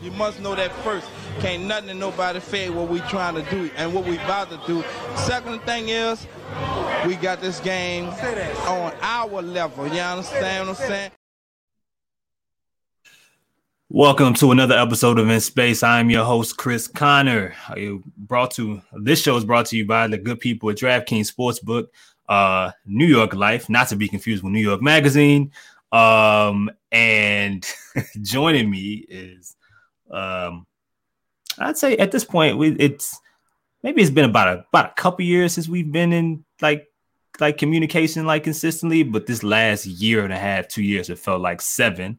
You must know that first. Can't nothing and nobody fade what we trying to do and what we about to do. Second thing is, we got this game on our level. You understand what I'm saying? Welcome to another episode of In Space. I am your host, Chris Connor. You brought to this show is brought to you by the good people at DraftKings Sportsbook, uh, New York Life, not to be confused with New York Magazine. Um, and joining me is, um, I'd say at this point, we, it's maybe it's been about a about a couple years since we've been in like like communication like consistently, but this last year and a half, two years, it felt like seven.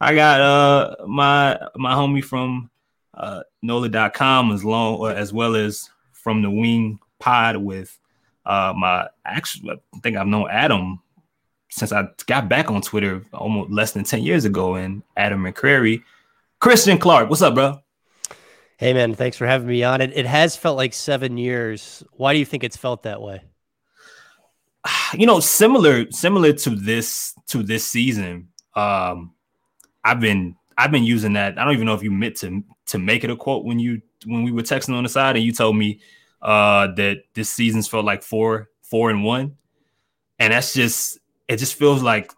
I got uh my my homie from uh NOLA.com as long as well as from the Wing Pod with uh my actually I think I've known Adam since I got back on Twitter almost less than 10 years ago and Adam McCrary. Christian Clark, what's up, bro? Hey man, thanks for having me on. It it has felt like seven years. Why do you think it's felt that way? You know, similar similar to this to this season. Um I've been I've been using that. I don't even know if you meant to to make it a quote when you when we were texting on the side and you told me uh that this season's felt like four four and one. And that's just it just feels like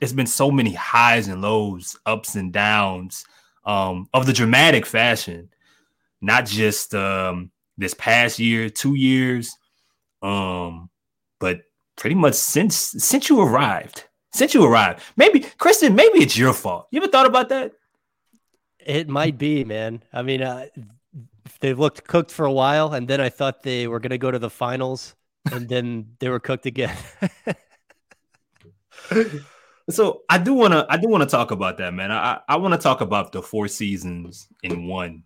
it's been so many highs and lows, ups and downs um of the dramatic fashion, not just um this past year, two years, um, but pretty much since since you arrived since you arrived. Maybe, Christian, maybe it's your fault. You ever thought about that? It might be, man. I mean, uh, they looked cooked for a while, and then I thought they were going to go to the finals, and then they were cooked again. so I do want to, I do want to talk about that, man. I, I want to talk about the four seasons in one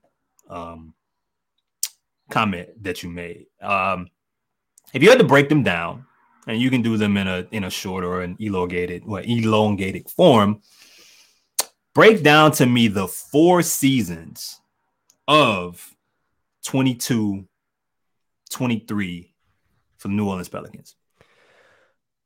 um, comment that you made. Um, if you had to break them down, and you can do them in a in a short or an elongated or elongated form. Break down to me the four seasons of 22 23 for the New Orleans Pelicans.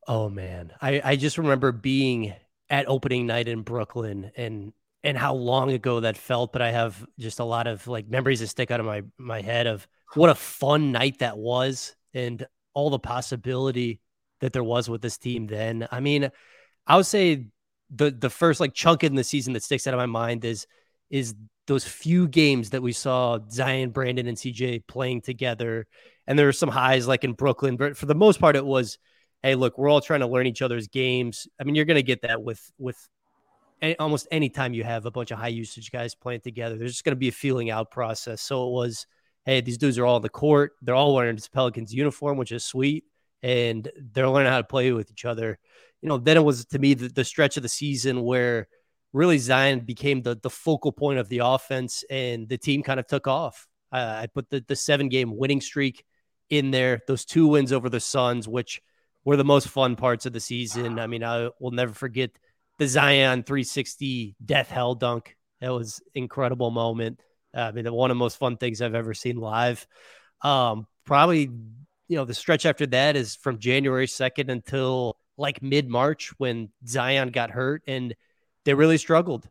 Oh man. I, I just remember being at opening night in Brooklyn and and how long ago that felt, but I have just a lot of like memories that stick out of my my head of what a fun night that was and all the possibility that there was with this team then. I mean, I would say the the first like chunk in the season that sticks out of my mind is is those few games that we saw Zion, Brandon, and CJ playing together. And there were some highs like in Brooklyn, but for the most part, it was, hey, look, we're all trying to learn each other's games. I mean, you're going to get that with with any, almost any time you have a bunch of high usage guys playing together. There's just going to be a feeling out process. So it was, hey, these dudes are all on the court. They're all wearing this Pelicans uniform, which is sweet and they're learning how to play with each other. You know, then it was to me the, the stretch of the season where really Zion became the the focal point of the offense, and the team kind of took off. Uh, I put the the seven game winning streak in there. Those two wins over the Suns, which were the most fun parts of the season. I mean, I will never forget the Zion 360 death hell dunk. That was incredible moment. Uh, I mean, one of the most fun things I've ever seen live. Um, probably you know, the stretch after that is from January 2nd until like mid March when Zion got hurt and they really struggled.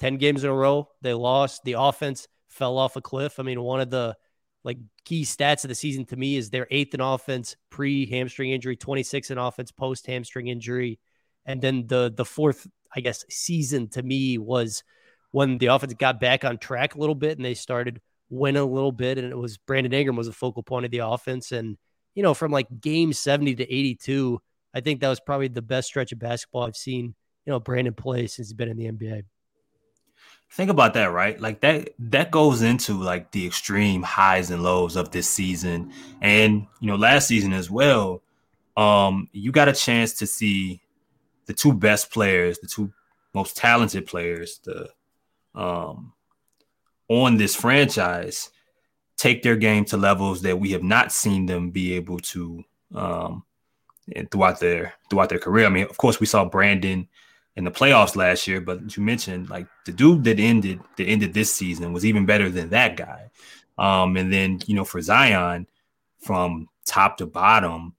10 games in a row, they lost. The offense fell off a cliff. I mean, one of the like key stats of the season to me is their eighth in offense pre hamstring injury, 26 in offense post hamstring injury. And then the the fourth, I guess, season to me was when the offense got back on track a little bit and they started winning a little bit. And it was Brandon Ingram was a focal point of the offense. And you know, from like game 70 to 82, I think that was probably the best stretch of basketball I've seen, you know, Brandon play since he's been in the NBA. Think about that, right? Like that that goes into like the extreme highs and lows of this season and, you know, last season as well. Um you got a chance to see the two best players, the two most talented players, the um on this franchise take their game to levels that we have not seen them be able to um, throughout their throughout their career. I mean, of course, we saw Brandon in the playoffs last year, but you mentioned like the dude that ended that ended this season was even better than that guy. Um, and then you know for Zion, from top to bottom,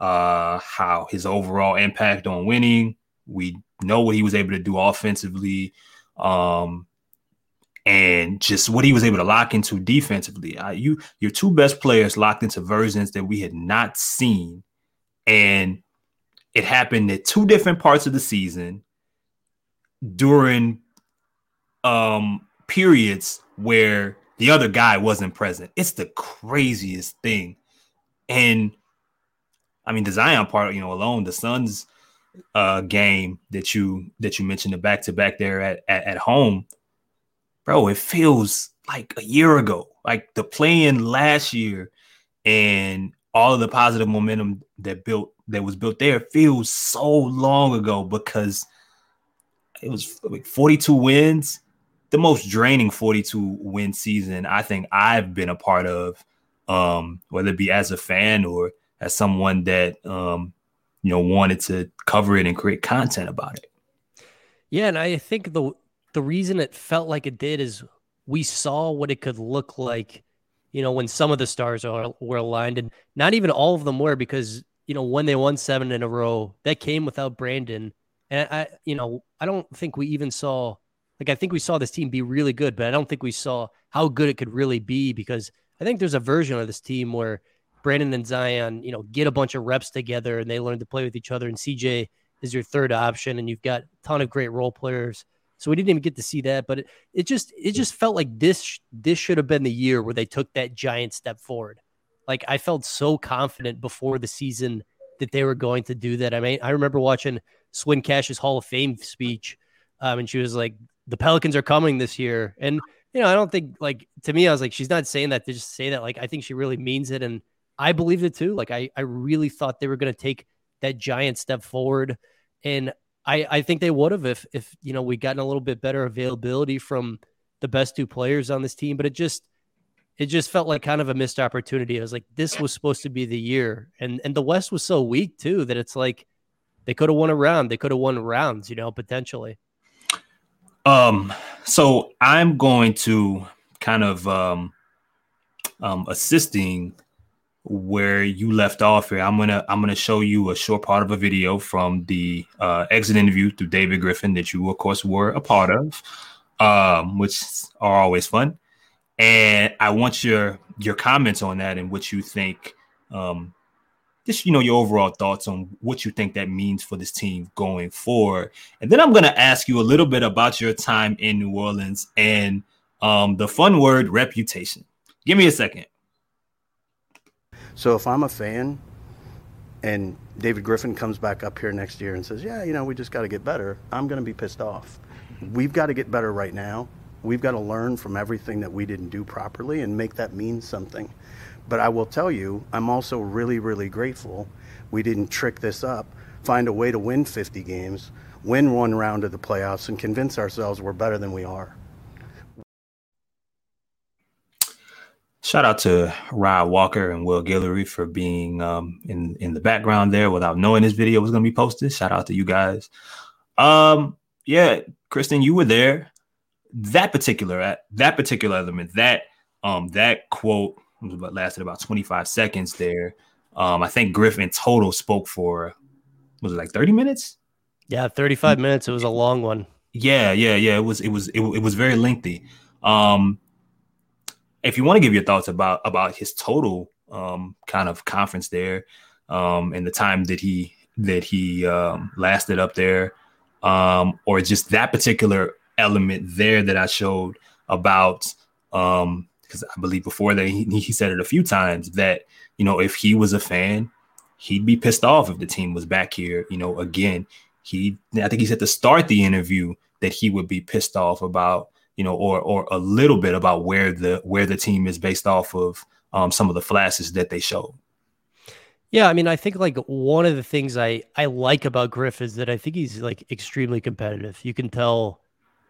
uh, how his overall impact on winning, we know what he was able to do offensively. Um, and just what he was able to lock into defensively. Uh, you your two best players locked into versions that we had not seen, and it happened at two different parts of the season during um periods where the other guy wasn't present. It's the craziest thing. And I mean the Zion part, you know, alone, the Suns uh game that you that you mentioned the back to back there at, at, at home, bro, it feels like a year ago. Like the play-in last year and all of the positive momentum that built that was built there feels so long ago because it was like 42 wins, the most draining 42 win season I think I've been a part of, um, whether it be as a fan or as someone that um, you know wanted to cover it and create content about it. Yeah, and I think the the reason it felt like it did is we saw what it could look like, you know, when some of the stars are, were aligned, and not even all of them were because you know when they won seven in a row, that came without Brandon and I, you know, I don't think we even saw, like, I think we saw this team be really good, but I don't think we saw how good it could really be because I think there's a version of this team where Brandon and Zion, you know, get a bunch of reps together and they learn to play with each other. And CJ is your third option, and you've got a ton of great role players. So we didn't even get to see that, but it, it just it just felt like this this should have been the year where they took that giant step forward. Like I felt so confident before the season that they were going to do that. I mean, I remember watching Swin Cash's Hall of Fame speech, um, and she was like, "The Pelicans are coming this year," and you know, I don't think like to me, I was like, she's not saying that to just say that. Like, I think she really means it, and I believed it too. Like, I I really thought they were going to take that giant step forward, and I I think they would have if if you know we gotten a little bit better availability from the best two players on this team, but it just it just felt like kind of a missed opportunity. I was like, this was supposed to be the year, and and the West was so weak too that it's like they could have won a round. They could have won rounds, you know, potentially. Um, so I'm going to kind of um, um, assisting where you left off here. I'm gonna I'm gonna show you a short part of a video from the uh, exit interview through David Griffin that you of course were a part of, um, which are always fun. And I want your your comments on that and what you think um, just you know your overall thoughts on what you think that means for this team going forward and then i'm to ask you a little bit about your time in new orleans and um, the fun word reputation give me a second so if i'm a fan and david griffin comes back up here next year and says yeah you know we just got to get better i'm going to be pissed off. We've got to get better right now. We've got to learn from everything that we didn't do properly and make that mean something. But I will tell you, I'm also really, really grateful we didn't trick this up, find a way to win 50 games, win one round of the playoffs, and convince ourselves we're better than we are. Shout out to Rod Walker and Will Guillory for being um, in in the background there without knowing this video was going to be posted. Shout out to you guys. Um, yeah, Christian, you were there. That particular that particular element, that um, that quote lasted about 25 seconds there. Um, I think Griffin total spoke for was it like 30 minutes? Yeah, 35 minutes. It was a long one. Yeah, yeah, yeah. It was it was it, it was very lengthy. Um, if you want to give your thoughts about about his total um, kind of conference there um, and the time that he that he um, lasted up there, um, or just that particular element there that I showed about um, because I believe before that he, he said it a few times that you know if he was a fan, he'd be pissed off if the team was back here. You know, again, he I think he said to start the interview that he would be pissed off about you know or or a little bit about where the where the team is based off of um, some of the flashes that they showed. Yeah, I mean, I think like one of the things I I like about Griff is that I think he's like extremely competitive. You can tell,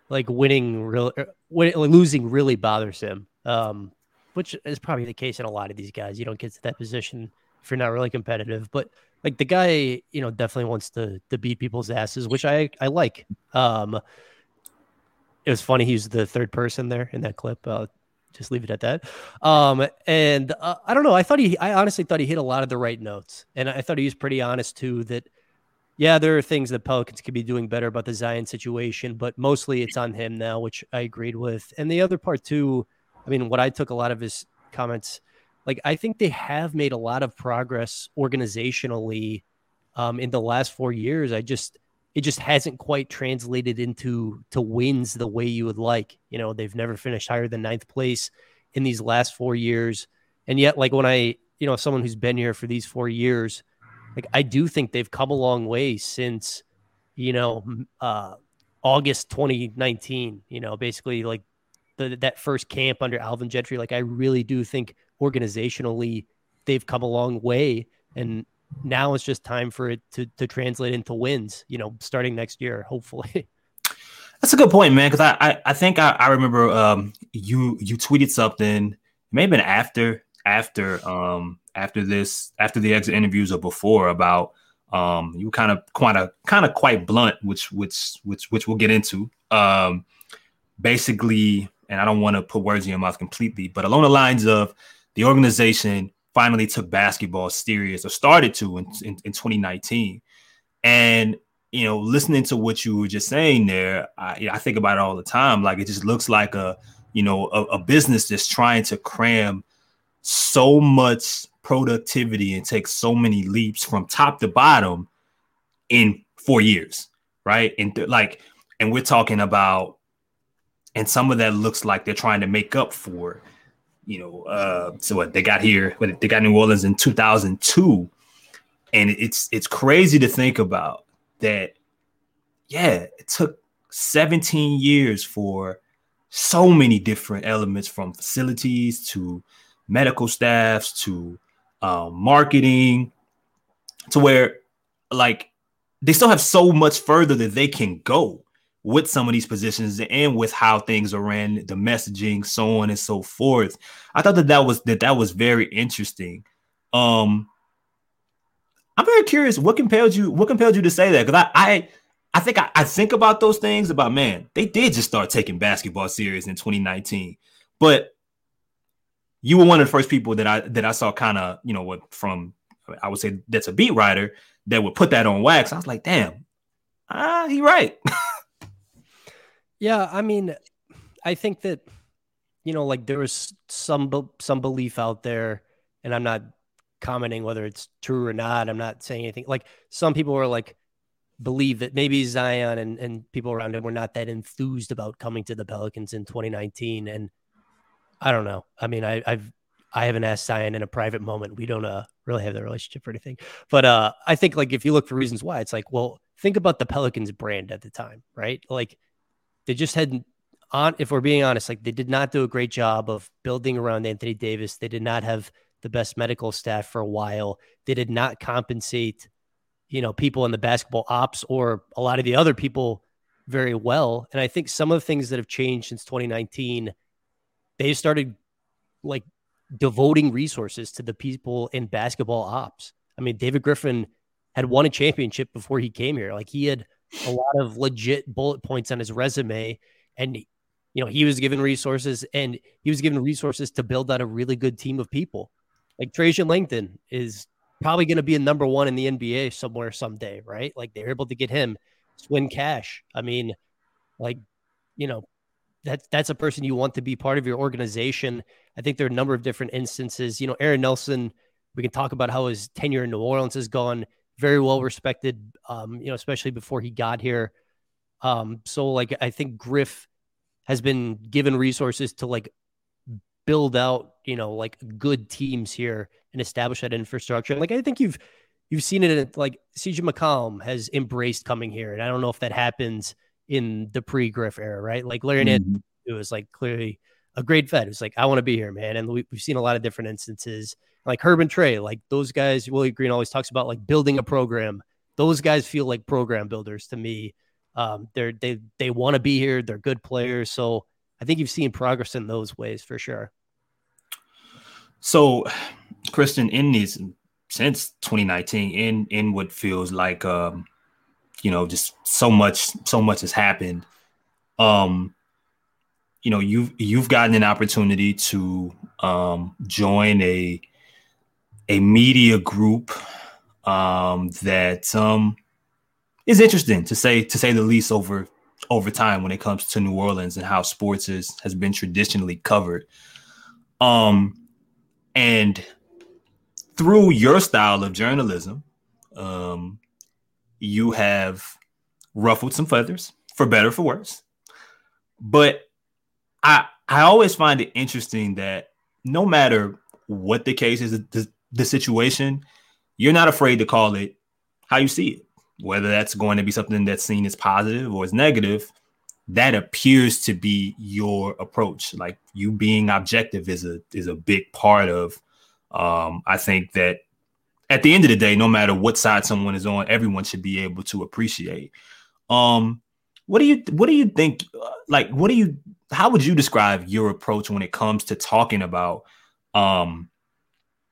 like winning real, er, losing really bothers him um, which is probably the case in a lot of these guys. You don't get to that position if you're not really competitive. But like the guy, you know, definitely wants to to beat people's asses, which I I like. Um, it was funny. He was the third person there in that clip. Just leave it at that. Um, and uh, I don't know. I thought he, I honestly thought he hit a lot of the right notes, and I thought he was pretty honest too. That yeah, there are things that Pelicans could be doing better about the Zion situation, but mostly it's on him now, which I agreed with. And the other part too, I mean, what I took a lot of his comments, like I think they have made a lot of progress organizationally um, in the last four years. I just it just hasn't quite translated into to wins the way you would like. You know, they've never finished higher than ninth place in these last four years, and yet, like when I, you know, someone who's been here for these four years like I do think they've come a long way since, you know, uh, August 2019. You know, basically like the, that first camp under Alvin Gentry. Like I really do think organizationally they've come a long way, and now it's just time for it to to translate into wins. You know, starting next year, hopefully. That's a good point, man. Because I, I, I think I, I remember um you you tweeted something maybe been after after um after this after the exit interviews or before about um you kind of kind of kind of quite blunt which which which which we'll get into um basically and I don't want to put words in your mouth completely but along the lines of the organization finally took basketball serious or started to in, in, in 2019 and you know listening to what you were just saying there I, I think about it all the time. Like it just looks like a you know a, a business that's trying to cram so much productivity and take so many leaps from top to bottom in four years, right? And th- like, and we're talking about, and some of that looks like they're trying to make up for, you know, uh, so what they got here, they got New Orleans in 2002, and it's it's crazy to think about that. Yeah, it took 17 years for so many different elements from facilities to medical staffs to um, marketing to where like they still have so much further that they can go with some of these positions and with how things are ran the messaging so on and so forth i thought that that was that that was very interesting um i'm very curious what compelled you what compelled you to say that because i i I think I, I think about those things about man, they did just start taking basketball serious in 2019. But you were one of the first people that I that I saw kind of you know what from I would say that's a beat writer that would put that on wax. I was like, damn, ah, he right. yeah, I mean, I think that you know, like there was some some belief out there, and I'm not commenting whether it's true or not. I'm not saying anything. Like some people were like believe that maybe Zion and, and people around him were not that enthused about coming to the Pelicans in 2019. And I don't know. I mean, I, I've I haven't asked Zion in a private moment. We don't uh, really have the relationship or anything. But uh, I think like if you look for reasons why, it's like, well, think about the Pelicans brand at the time, right? Like they just hadn't on. If we're being honest, like they did not do a great job of building around Anthony Davis. They did not have the best medical staff for a while. They did not compensate, you know, people in the basketball ops or a lot of the other people very well. And I think some of the things that have changed since 2019 they started like devoting resources to the people in basketball ops. I mean, David Griffin had won a championship before he came here. Like he had a lot of legit bullet points on his resume and you know, he was given resources and he was given resources to build out a really good team of people. Like Trajan Langdon is probably going to be a number one in the NBA somewhere someday, right? Like they're able to get him. Swin Cash. I mean, like, you know, that's that's a person you want to be part of your organization. I think there are a number of different instances. You know, Aaron Nelson. We can talk about how his tenure in New Orleans has gone. Very well respected. Um, you know, especially before he got here. Um, so like I think Griff has been given resources to like build out, you know, like good teams here and establish that infrastructure. Like I think you've you've seen it in, like CJ McCollum has embraced coming here, and I don't know if that happens in the pre Griff era, right? Like Larry mm-hmm. it was like clearly a great vet. Was like, I want to be here, man. And we, have seen a lot of different instances like Herb and Trey, like those guys. Willie Green always talks about like building a program. Those guys feel like program builders to me. Um, they're they they want to be here. They're good players. So I think you've seen progress in those ways for sure. So, Christian, in these since 2019, in in what feels like um, you know just so much so much has happened um you know you've you've gotten an opportunity to um join a a media group um that um is interesting to say to say the least over over time when it comes to New Orleans and how sports is, has been traditionally covered. Um, and through your style of journalism, um, you have ruffled some feathers for better for worse. But I always find it interesting that no matter what the case is, the, the situation, you're not afraid to call it how you see it whether that's going to be something that's seen as positive or as negative, that appears to be your approach. Like you being objective is a is a big part of. Um, I think that at the end of the day, no matter what side someone is on, everyone should be able to appreciate. Um, what do you what do you think? Uh, like, what do you? How would you describe your approach when it comes to talking about um,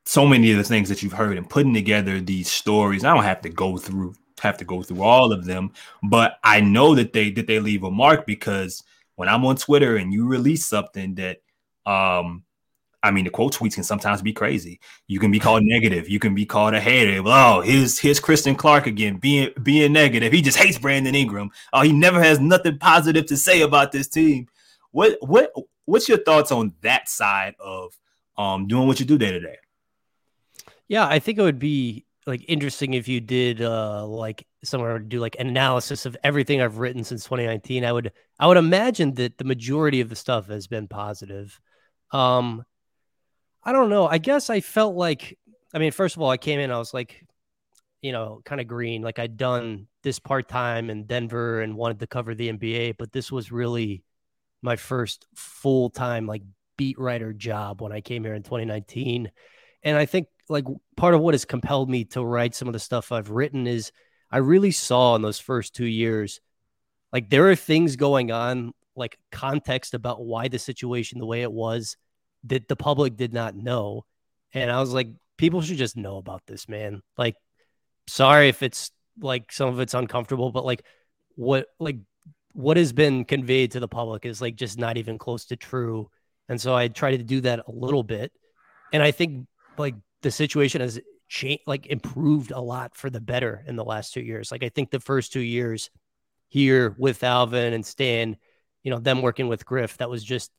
so many of the things that you've heard and putting together these stories? I don't have to go through have to go through all of them, but I know that they that they leave a mark because when I'm on Twitter and you release something that um I mean the quote tweets can sometimes be crazy. You can be called negative, you can be called a hater. Oh, here's here's Christian Clark again being being negative. He just hates Brandon Ingram. Oh, he never has nothing positive to say about this team. What what what's your thoughts on that side of um doing what you do day to day? Yeah, I think it would be like interesting if you did uh like somewhere do like an analysis of everything I've written since 2019. I would I would imagine that the majority of the stuff has been positive. Um I don't know. I guess I felt like I mean, first of all, I came in, I was like, you know, kind of green. Like I'd done this part time in Denver and wanted to cover the NBA, but this was really my first full time like beat writer job when I came here in 2019. And I think like part of what has compelled me to write some of the stuff I've written is I really saw in those first two years, like there are things going on, like context about why the situation the way it was that the public did not know. And I was like, people should just know about this, man. Like, sorry if it's like some of it's uncomfortable, but like what like what has been conveyed to the public is like just not even close to true. And so I tried to do that a little bit. And I think like the situation has changed, like improved a lot for the better in the last two years. Like I think the first two years here with Alvin and Stan, you know, them working with Griff, that was just,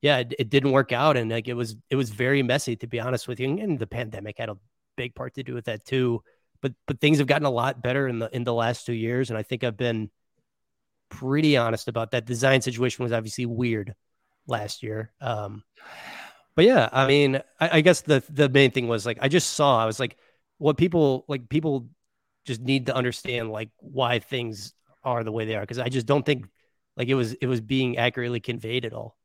yeah, it, it didn't work out, and like it was, it was very messy to be honest with you. And the pandemic had a big part to do with that too. But but things have gotten a lot better in the in the last two years, and I think I've been pretty honest about that. Design situation was obviously weird last year. Um, but yeah, I mean, I, I, guess the the main thing was like I just saw I was like, what people like people just need to understand like why things are the way they are because I just don't think like it was it was being accurately conveyed at all.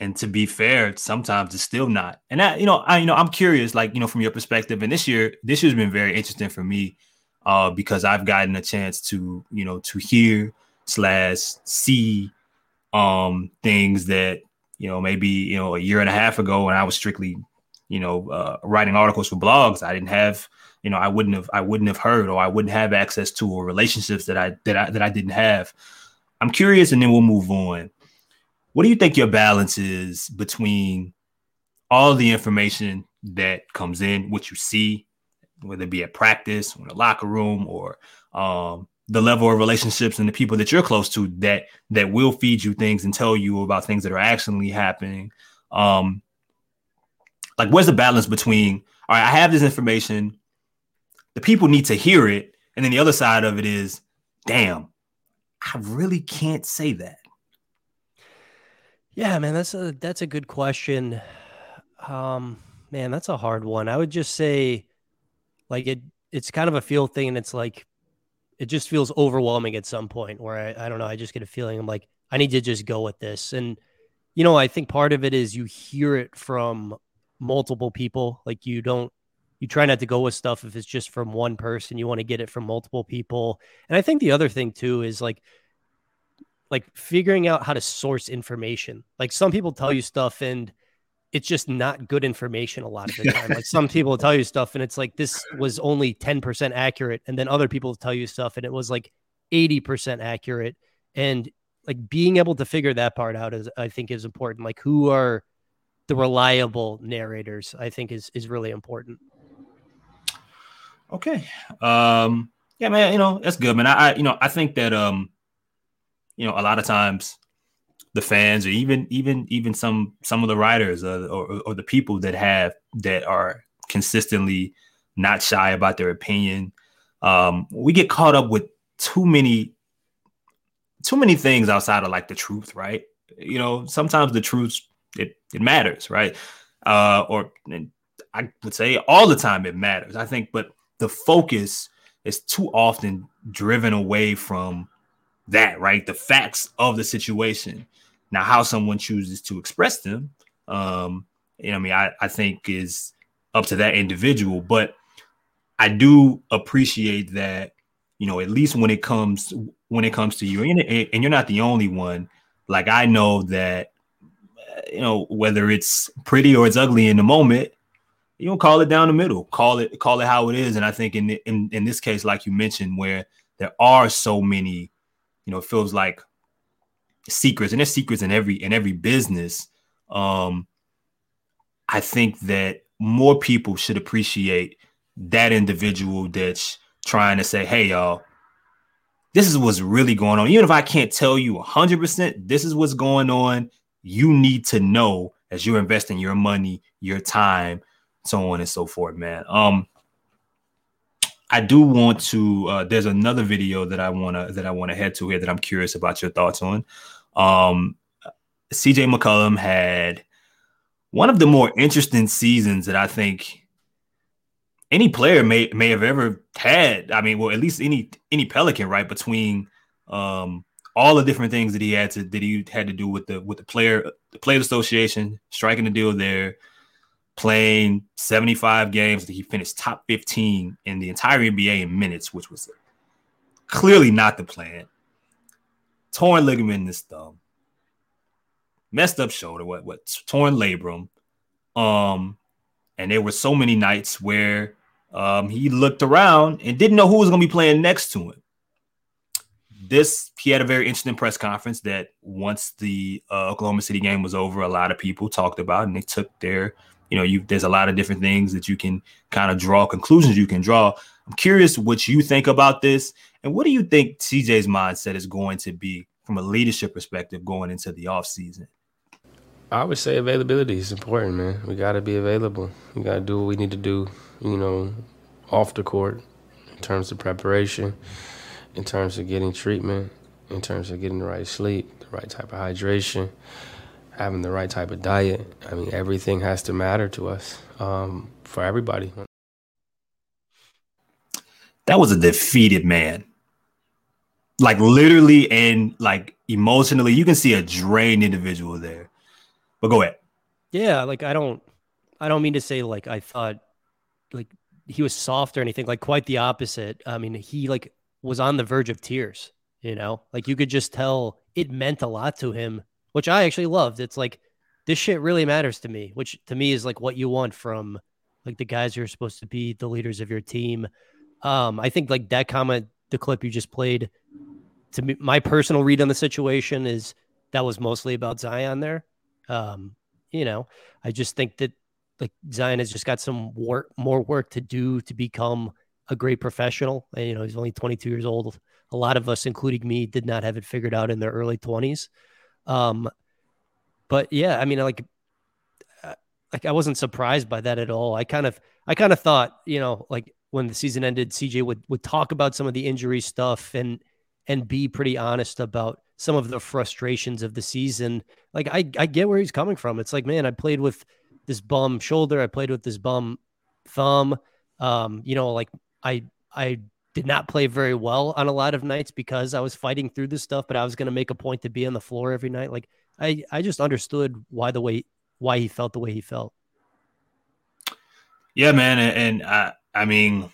And to be fair, sometimes it's still not. And that you know, I you know, I'm curious, like you know, from your perspective. And this year, this year's been very interesting for me uh, because I've gotten a chance to you know to hear slash see um things that you know, maybe, you know, a year and a half ago when I was strictly, you know, uh, writing articles for blogs, I didn't have, you know, I wouldn't have, I wouldn't have heard or I wouldn't have access to or relationships that I, that I, that I didn't have. I'm curious and then we'll move on. What do you think your balance is between all the information that comes in, what you see, whether it be at practice or in the locker room or um, the level of relationships and the people that you're close to that that will feed you things and tell you about things that are actually happening. Um like where's the balance between all right i have this information the people need to hear it and then the other side of it is damn i really can't say that. Yeah man that's a that's a good question. Um man that's a hard one. I would just say like it it's kind of a feel thing and it's like it just feels overwhelming at some point where I, I don't know, I just get a feeling I'm like, I need to just go with this. And, you know, I think part of it is you hear it from multiple people. Like you don't, you try not to go with stuff if it's just from one person. You want to get it from multiple people. And I think the other thing too is like, like figuring out how to source information. Like some people tell you stuff and it's just not good information a lot of the time. like some people tell you stuff and it's like this was only 10% accurate and then other people tell you stuff and it was like 80% accurate and like being able to figure that part out is I think is important. Like who are the reliable narrators I think is is really important. Okay. Um Yeah, man. You know that's good, man. I, I you know I think that um, you know, a lot of times the fans or even even even some some of the writers uh, or, or the people that have that are consistently not shy about their opinion. Um we get caught up with too many too many things outside of like the truth right? You know sometimes the truth it it matters right? Uh or i would say all the time it matters i think but the focus is too often driven away from that right? The facts of the situation now, how someone chooses to express them, um, you know, I mean, I, I think is up to that individual. But I do appreciate that, you know, at least when it comes when it comes to you, and, and you're not the only one. Like I know that, you know, whether it's pretty or it's ugly in the moment, you don't call it down the middle. Call it call it how it is. And I think in in in this case, like you mentioned, where there are so many, you know, it feels like secrets, and there's secrets in every in every business. Um, I think that more people should appreciate that individual that's trying to say, "Hey, y'all, this is what's really going on." Even if I can't tell you 100%, this is what's going on. You need to know as you're investing your money, your time, so on and so forth, man. Um, I do want to. Uh, there's another video that I wanna that I want to head to here that I'm curious about your thoughts on. Um, CJ McCollum had one of the more interesting seasons that I think any player may may have ever had. I mean, well, at least any any Pelican, right? Between um, all the different things that he had to that he had to do with the with the player the Players Association, striking the deal there, playing 75 games that he finished top 15 in the entire NBA in minutes, which was clearly not the plan torn ligament in his thumb, messed up shoulder, what what torn labrum. Um, and there were so many nights where um, he looked around and didn't know who was going to be playing next to him. This he had a very interesting press conference that once the uh, Oklahoma City game was over, a lot of people talked about, and they took their, you know, you there's a lot of different things that you can kind of draw conclusions you can draw. I'm curious what you think about this, and what do you think CJ's mindset is going to be from a leadership perspective going into the off season? I would say availability is important, man. We got to be available. We got to do what we need to do, you know, off the court in terms of preparation, in terms of getting treatment, in terms of getting the right sleep, the right type of hydration, having the right type of diet. I mean, everything has to matter to us um, for everybody. That was a defeated man like literally and like emotionally, you can see a drained individual there. But go ahead. Yeah, like I don't I don't mean to say like I thought like he was soft or anything, like quite the opposite. I mean, he like was on the verge of tears, you know? Like you could just tell it meant a lot to him, which I actually loved. It's like this shit really matters to me, which to me is like what you want from like the guys who are supposed to be the leaders of your team. Um, I think like that comment, the clip you just played, to me, my personal read on the situation is that was mostly about Zion there. Um, you know, I just think that like Zion has just got some work, more work to do to become a great professional. And, you know, he's only 22 years old. A lot of us, including me, did not have it figured out in their early 20s. Um, but yeah, I mean, like, uh, like I wasn't surprised by that at all. I kind of, I kind of thought, you know, like when the season ended, CJ would would talk about some of the injury stuff and and be pretty honest about some of the frustrations of the season. Like I, I get where he's coming from. It's like, man, I played with this bum shoulder. I played with this bum thumb. Um, you know, like I, I did not play very well on a lot of nights because I was fighting through this stuff, but I was going to make a point to be on the floor every night. Like I, I just understood why the way, why he felt the way he felt. Yeah, man. And, and I, I mean,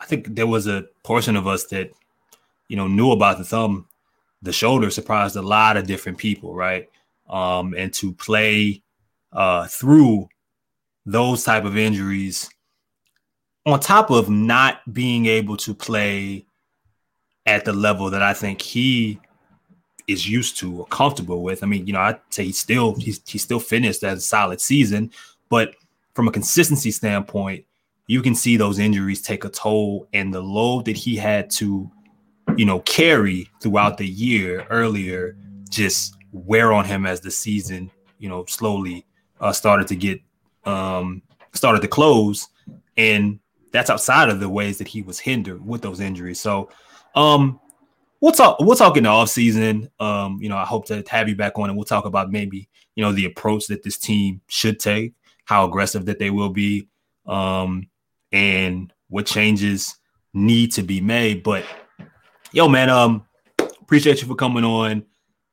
I think there was a portion of us that you know, knew about the thumb, the shoulder surprised a lot of different people, right? Um, and to play uh, through those type of injuries, on top of not being able to play at the level that I think he is used to or comfortable with. I mean, you know, I'd say he's still he's he still finished as a solid season, but from a consistency standpoint, you can see those injuries take a toll and the load that he had to, you know, carry throughout the year earlier just wear on him as the season, you know, slowly uh, started to get um, started to close, and that's outside of the ways that he was hindered with those injuries. So, um, we'll talk. We'll talk in the off season. Um, you know, I hope to have you back on, and we'll talk about maybe you know the approach that this team should take, how aggressive that they will be, um, and what changes need to be made. But yo, man, um, appreciate you for coming on.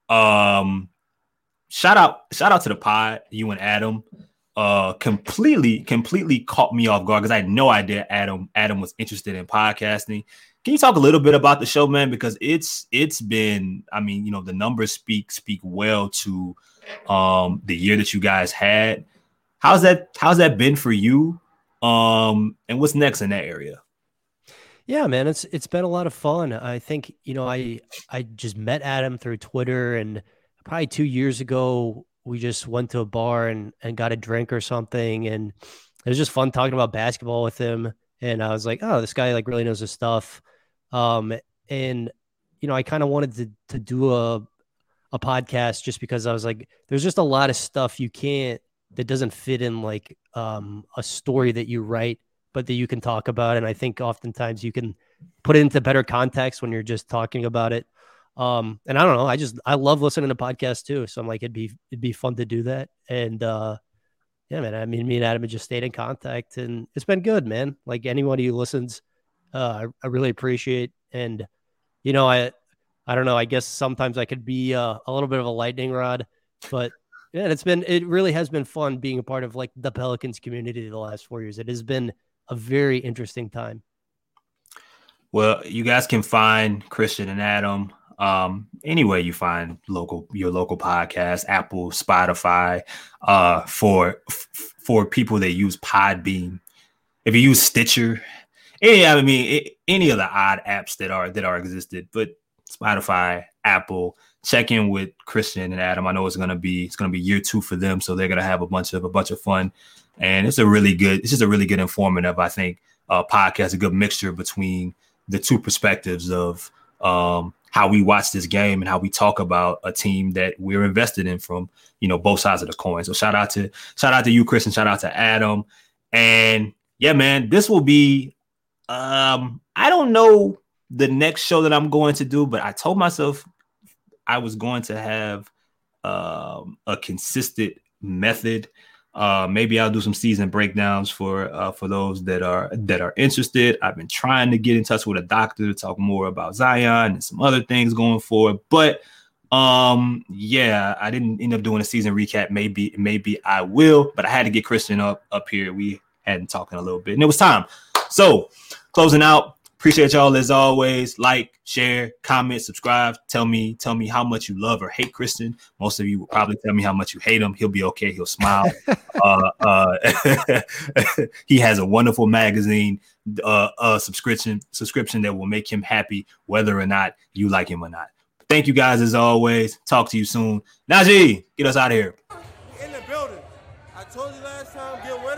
Um, shout out, shout out to the pod, you and Adam. Uh, completely, completely caught me off guard because I had no idea Adam Adam was interested in podcasting. Can you talk a little bit about the show, man? Because it's it's been, I mean, you know, the numbers speak speak well to um the year that you guys had. How's that how's that been for you? Um, and what's next in that area? Yeah, man, it's it's been a lot of fun. I think you know I I just met Adam through Twitter, and probably two years ago we just went to a bar and and got a drink or something, and it was just fun talking about basketball with him. And I was like, oh, this guy like really knows his stuff. Um, and you know, I kind of wanted to to do a a podcast just because I was like, there's just a lot of stuff you can't that doesn't fit in like um a story that you write but that you can talk about. And I think oftentimes you can put it into better context when you're just talking about it. Um, and I don't know, I just I love listening to podcasts too. So I'm like, it'd be it'd be fun to do that. And uh yeah, man. I mean, me and Adam have just stayed in contact, and it's been good, man. Like anyone who listens, uh, I, I really appreciate. And you know, I I don't know. I guess sometimes I could be uh, a little bit of a lightning rod, but yeah, it's been it really has been fun being a part of like the Pelicans community the last four years. It has been a very interesting time. Well, you guys can find Christian and Adam um anyway you find local your local podcast apple spotify uh for for people that use podbean if you use stitcher any i mean any of the odd apps that are that are existed but spotify apple check in with christian and adam. I know it's gonna be it's gonna be year two for them so they're gonna have a bunch of a bunch of fun. And it's a really good it's just a really good informative i think uh podcast a good mixture between the two perspectives of um how we watch this game and how we talk about a team that we're invested in from you know both sides of the coin. So shout out to shout out to you chris and shout out to adam. And yeah man this will be um i don't know the next show that i'm going to do but i told myself i was going to have um a consistent method uh, maybe I'll do some season breakdowns for uh, for those that are that are interested. I've been trying to get in touch with a doctor to talk more about Zion and some other things going forward. But um, yeah, I didn't end up doing a season recap. Maybe maybe I will, but I had to get Christian up up here. We hadn't talking a little bit, and it was time. So closing out, Appreciate y'all as always. Like, share, comment, subscribe. Tell me, tell me how much you love or hate Christian. Most of you will probably tell me how much you hate him. He'll be okay. He'll smile. uh, uh, he has a wonderful magazine uh, uh, subscription subscription that will make him happy, whether or not you like him or not. Thank you guys as always. Talk to you soon. Najee, get us out of here. In the building. I told you last time, get with